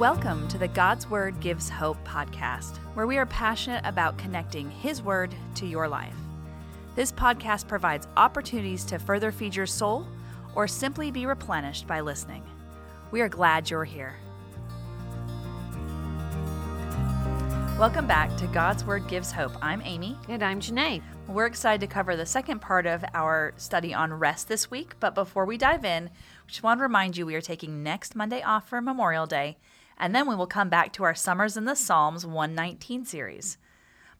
Welcome to the God's Word Gives Hope podcast, where we are passionate about connecting His Word to your life. This podcast provides opportunities to further feed your soul or simply be replenished by listening. We are glad you're here. Welcome back to God's Word Gives Hope. I'm Amy. And I'm Janae. We're excited to cover the second part of our study on rest this week. But before we dive in, we just want to remind you we are taking next Monday off for Memorial Day, and then we will come back to our Summers in the Psalms 119 series.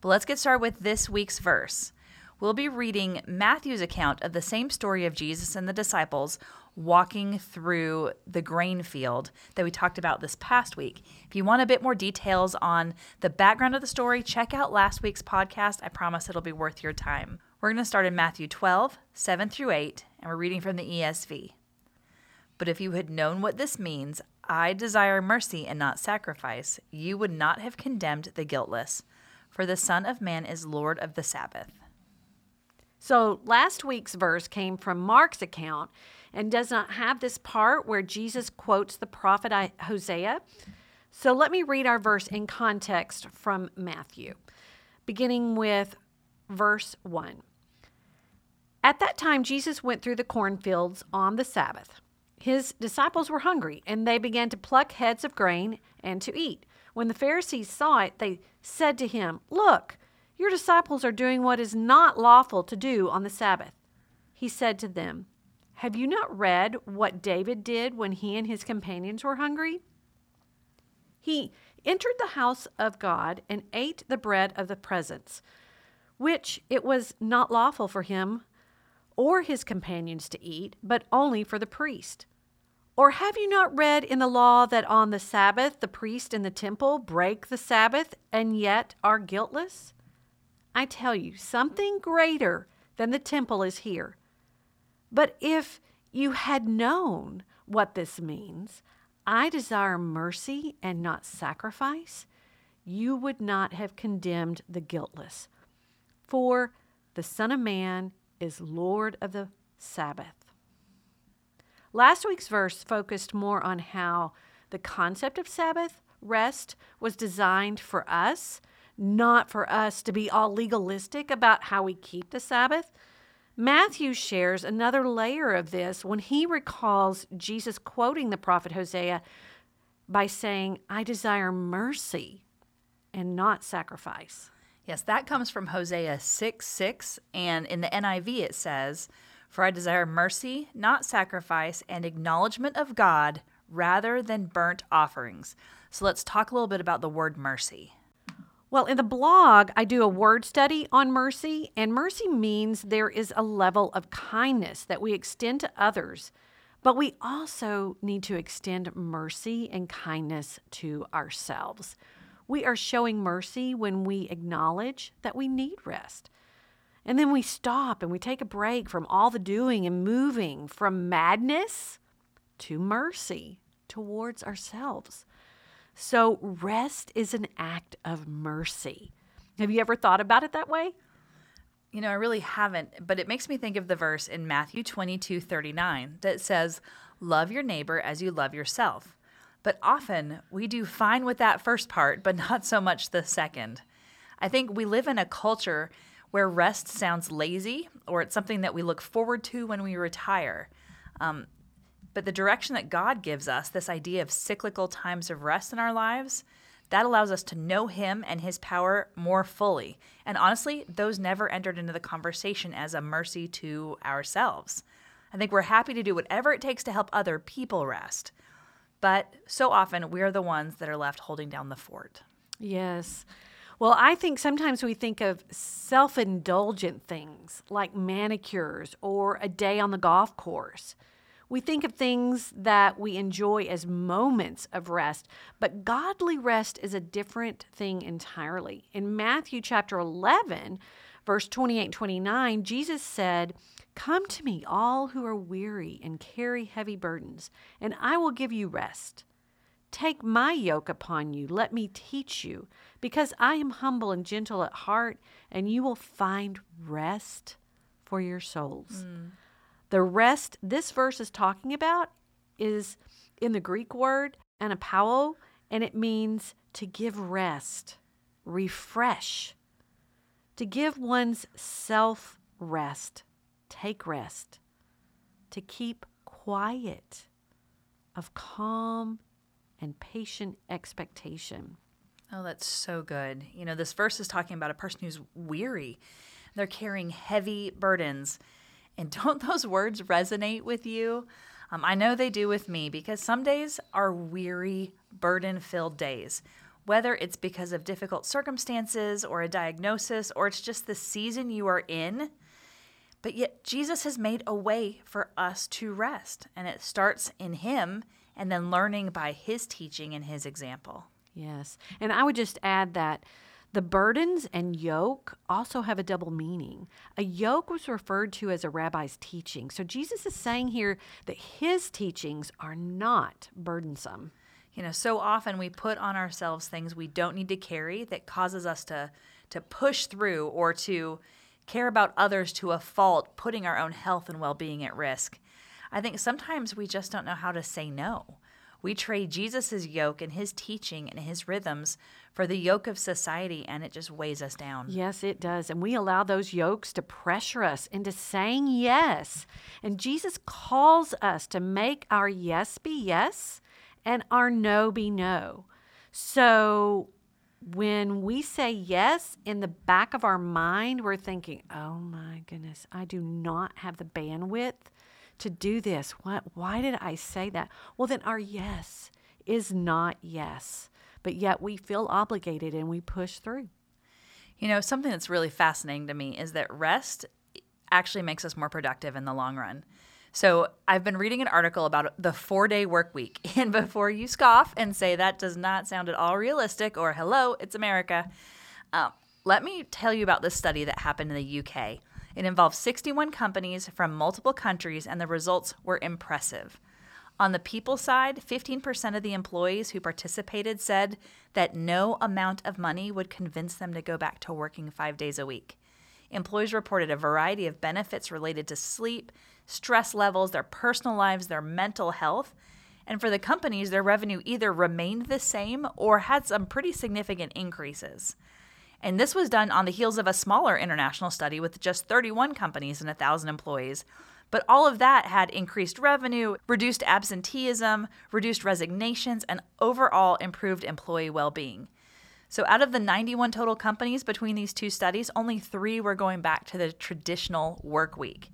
But let's get started with this week's verse. We'll be reading Matthew's account of the same story of Jesus and the disciples walking through the grain field that we talked about this past week. If you want a bit more details on the background of the story, check out last week's podcast. I promise it'll be worth your time. We're going to start in Matthew 12, 7 through 8, and we're reading from the ESV. But if you had known what this means, I desire mercy and not sacrifice, you would not have condemned the guiltless. For the Son of Man is Lord of the Sabbath. So last week's verse came from Mark's account and does not have this part where Jesus quotes the prophet Hosea. So let me read our verse in context from Matthew, beginning with verse 1. At that time, Jesus went through the cornfields on the Sabbath. His disciples were hungry, and they began to pluck heads of grain and to eat. When the Pharisees saw it, they said to him, Look, your disciples are doing what is not lawful to do on the Sabbath. He said to them, Have you not read what David did when he and his companions were hungry? He entered the house of God and ate the bread of the presence, which it was not lawful for him or his companions to eat, but only for the priest. Or have you not read in the law that on the Sabbath the priest in the temple break the Sabbath and yet are guiltless? I tell you, something greater than the temple is here. But if you had known what this means, I desire mercy and not sacrifice, you would not have condemned the guiltless. For the Son of Man is Lord of the Sabbath. Last week's verse focused more on how the concept of Sabbath rest was designed for us not for us to be all legalistic about how we keep the Sabbath. Matthew shares another layer of this when he recalls Jesus quoting the prophet Hosea by saying, I desire mercy and not sacrifice. Yes, that comes from Hosea 6 6. And in the NIV, it says, For I desire mercy, not sacrifice, and acknowledgement of God rather than burnt offerings. So let's talk a little bit about the word mercy. Well, in the blog, I do a word study on mercy, and mercy means there is a level of kindness that we extend to others, but we also need to extend mercy and kindness to ourselves. We are showing mercy when we acknowledge that we need rest. And then we stop and we take a break from all the doing and moving from madness to mercy towards ourselves. So, rest is an act of mercy. Have you ever thought about it that way? You know, I really haven't, but it makes me think of the verse in Matthew 22 39 that says, Love your neighbor as you love yourself. But often we do fine with that first part, but not so much the second. I think we live in a culture where rest sounds lazy or it's something that we look forward to when we retire. Um, but the direction that God gives us, this idea of cyclical times of rest in our lives, that allows us to know Him and His power more fully. And honestly, those never entered into the conversation as a mercy to ourselves. I think we're happy to do whatever it takes to help other people rest. But so often we are the ones that are left holding down the fort. Yes. Well, I think sometimes we think of self indulgent things like manicures or a day on the golf course. We think of things that we enjoy as moments of rest, but godly rest is a different thing entirely. In Matthew chapter 11, verse 28 and 29, Jesus said, Come to me, all who are weary and carry heavy burdens, and I will give you rest. Take my yoke upon you. Let me teach you, because I am humble and gentle at heart, and you will find rest for your souls. Mm. The rest this verse is talking about is in the Greek word anapao, and it means to give rest, refresh, to give one's self rest, take rest, to keep quiet, of calm and patient expectation. Oh, that's so good. You know, this verse is talking about a person who's weary. They're carrying heavy burdens. And don't those words resonate with you? Um, I know they do with me because some days are weary, burden filled days. Whether it's because of difficult circumstances or a diagnosis, or it's just the season you are in, but yet Jesus has made a way for us to rest. And it starts in Him and then learning by His teaching and His example. Yes. And I would just add that the burdens and yoke also have a double meaning. A yoke was referred to as a rabbi's teaching. So Jesus is saying here that his teachings are not burdensome. You know, so often we put on ourselves things we don't need to carry that causes us to to push through or to care about others to a fault, putting our own health and well-being at risk. I think sometimes we just don't know how to say no. We trade Jesus' yoke and his teaching and his rhythms for the yoke of society, and it just weighs us down. Yes, it does. And we allow those yokes to pressure us into saying yes. And Jesus calls us to make our yes be yes and our no be no. So when we say yes, in the back of our mind, we're thinking, oh my goodness, I do not have the bandwidth to do this. What, why did I say that? Well, then our yes is not yes, but yet we feel obligated and we push through. You know, something that's really fascinating to me is that rest actually makes us more productive in the long run. So, I've been reading an article about the four day work week. And before you scoff and say that does not sound at all realistic or hello, it's America, um, let me tell you about this study that happened in the UK. It involved 61 companies from multiple countries, and the results were impressive. On the people side, 15% of the employees who participated said that no amount of money would convince them to go back to working five days a week. Employees reported a variety of benefits related to sleep, stress levels, their personal lives, their mental health. And for the companies, their revenue either remained the same or had some pretty significant increases. And this was done on the heels of a smaller international study with just 31 companies and 1,000 employees. But all of that had increased revenue, reduced absenteeism, reduced resignations, and overall improved employee well being. So, out of the 91 total companies between these two studies, only three were going back to the traditional work week.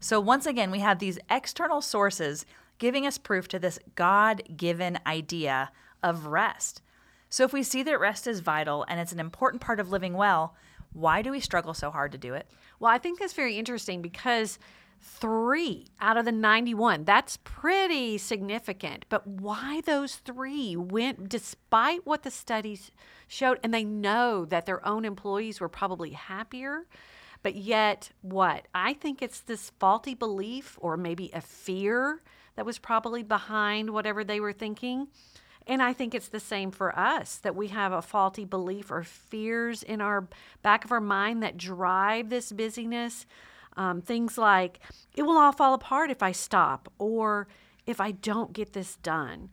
So, once again, we have these external sources giving us proof to this God given idea of rest. So, if we see that rest is vital and it's an important part of living well, why do we struggle so hard to do it? Well, I think that's very interesting because three out of the 91, that's pretty significant. But why those three went, despite what the studies showed, and they know that their own employees were probably happier. But yet, what? I think it's this faulty belief or maybe a fear that was probably behind whatever they were thinking. And I think it's the same for us that we have a faulty belief or fears in our back of our mind that drive this busyness. Um, things like, it will all fall apart if I stop, or if I don't get this done.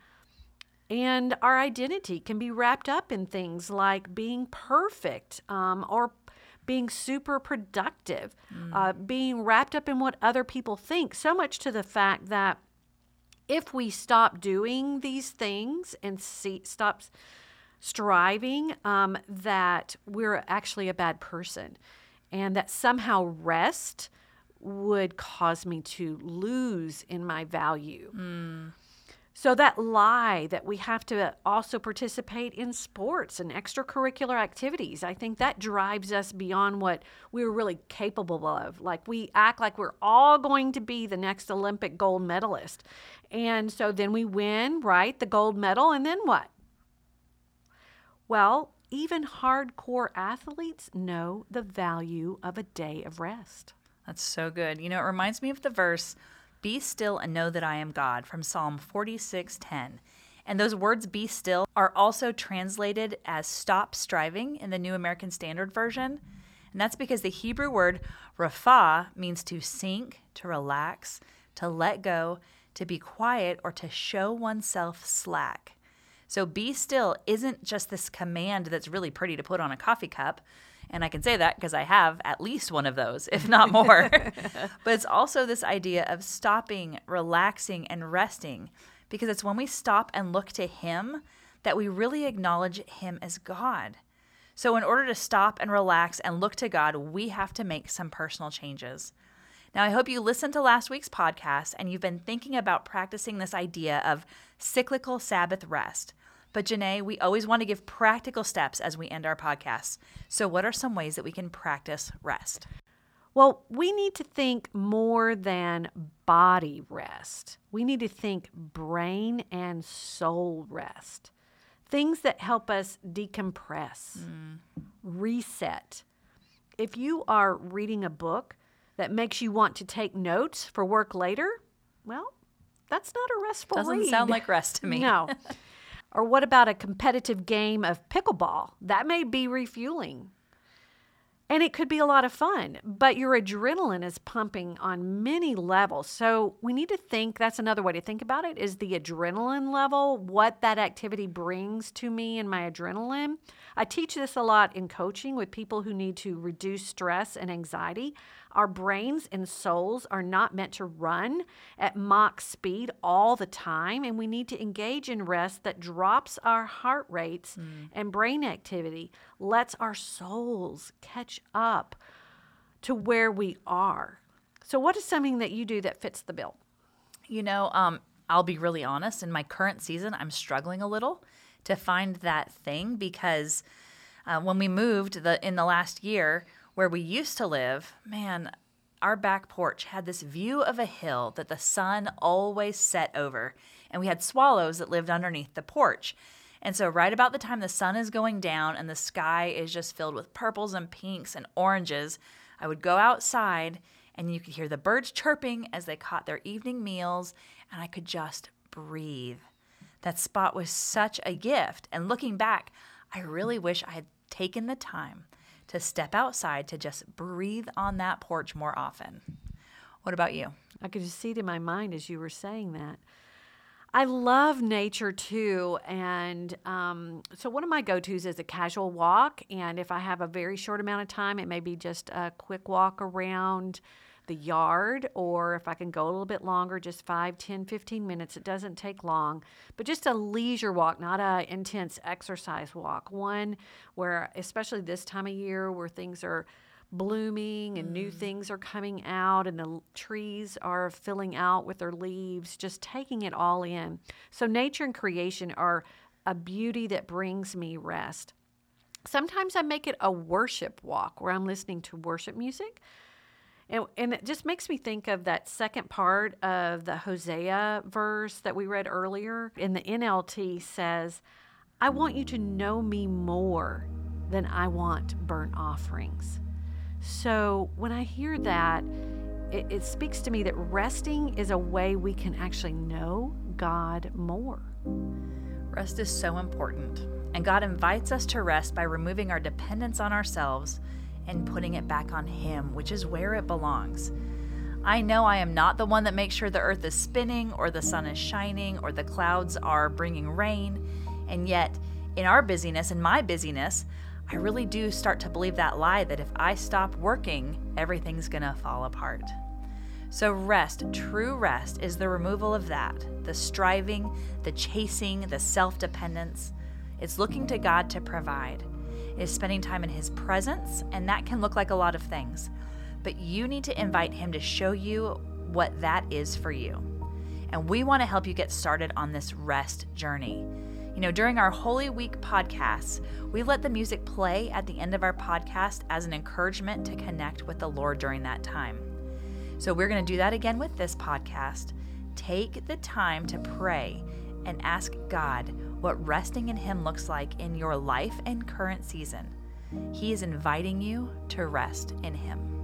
And our identity can be wrapped up in things like being perfect um, or being super productive, mm. uh, being wrapped up in what other people think, so much to the fact that if we stop doing these things and see, stop striving, um, that we're actually a bad person. And that somehow rest would cause me to lose in my value. Mm. So, that lie that we have to also participate in sports and extracurricular activities, I think that drives us beyond what we're really capable of. Like, we act like we're all going to be the next Olympic gold medalist. And so then we win, right? The gold medal, and then what? Well, even hardcore athletes know the value of a day of rest. That's so good. You know, it reminds me of the verse be still and know that I am God from Psalm 46:10. And those words be still are also translated as stop striving in the New American Standard Version. And that's because the Hebrew word rapha means to sink, to relax, to let go, to be quiet, or to show oneself slack. So be still isn't just this command that's really pretty to put on a coffee cup. And I can say that because I have at least one of those, if not more. but it's also this idea of stopping, relaxing, and resting because it's when we stop and look to Him that we really acknowledge Him as God. So, in order to stop and relax and look to God, we have to make some personal changes. Now, I hope you listened to last week's podcast and you've been thinking about practicing this idea of cyclical Sabbath rest. But, Janae, we always want to give practical steps as we end our podcasts. So, what are some ways that we can practice rest? Well, we need to think more than body rest. We need to think brain and soul rest. Things that help us decompress, mm. reset. If you are reading a book that makes you want to take notes for work later, well, that's not a restful Doesn't read. sound like rest to me. No. or what about a competitive game of pickleball? That may be refueling. And it could be a lot of fun, but your adrenaline is pumping on many levels. So we need to think that's another way to think about it is the adrenaline level, what that activity brings to me and my adrenaline. I teach this a lot in coaching with people who need to reduce stress and anxiety. Our brains and souls are not meant to run at Mach speed all the time, and we need to engage in rest that drops our heart rates mm. and brain activity, lets our souls catch up to where we are. So, what is something that you do that fits the bill? You know, um, I'll be really honest. In my current season, I'm struggling a little to find that thing because uh, when we moved the in the last year, where we used to live, man, our back porch had this view of a hill that the sun always set over, and we had swallows that lived underneath the porch. And so, right about the time the sun is going down and the sky is just filled with purples and pinks and oranges, I would go outside and you could hear the birds chirping as they caught their evening meals, and I could just breathe. That spot was such a gift. And looking back, I really wish I had taken the time to step outside to just breathe on that porch more often. What about you? I could just see it in my mind as you were saying that. I love nature too. And um, so, one of my go tos is a casual walk. And if I have a very short amount of time, it may be just a quick walk around the yard, or if I can go a little bit longer, just 5, 10, 15 minutes. It doesn't take long, but just a leisure walk, not a intense exercise walk. One where, especially this time of year where things are blooming and mm. new things are coming out and the trees are filling out with their leaves, just taking it all in. So, nature and creation are a beauty that brings me rest. Sometimes I make it a worship walk where I'm listening to worship music. And, and it just makes me think of that second part of the Hosea verse that we read earlier. In the NLT says, I want you to know me more than I want burnt offerings. So when I hear that, it, it speaks to me that resting is a way we can actually know God more. Rest is so important, and God invites us to rest by removing our dependence on ourselves and putting it back on Him, which is where it belongs. I know I am not the one that makes sure the earth is spinning or the sun is shining or the clouds are bringing rain. And yet, in our busyness and my busyness, I really do start to believe that lie that if I stop working, everything's gonna fall apart. So, rest, true rest, is the removal of that the striving, the chasing, the self dependence. It's looking to God to provide is spending time in His presence, and that can look like a lot of things. But you need to invite Him to show you what that is for you. And we want to help you get started on this rest journey. You know, during our Holy Week podcasts, we let the music play at the end of our podcast as an encouragement to connect with the Lord during that time. So we're going to do that again with this podcast. Take the time to pray and ask God what resting in Him looks like in your life and current season. He is inviting you to rest in Him.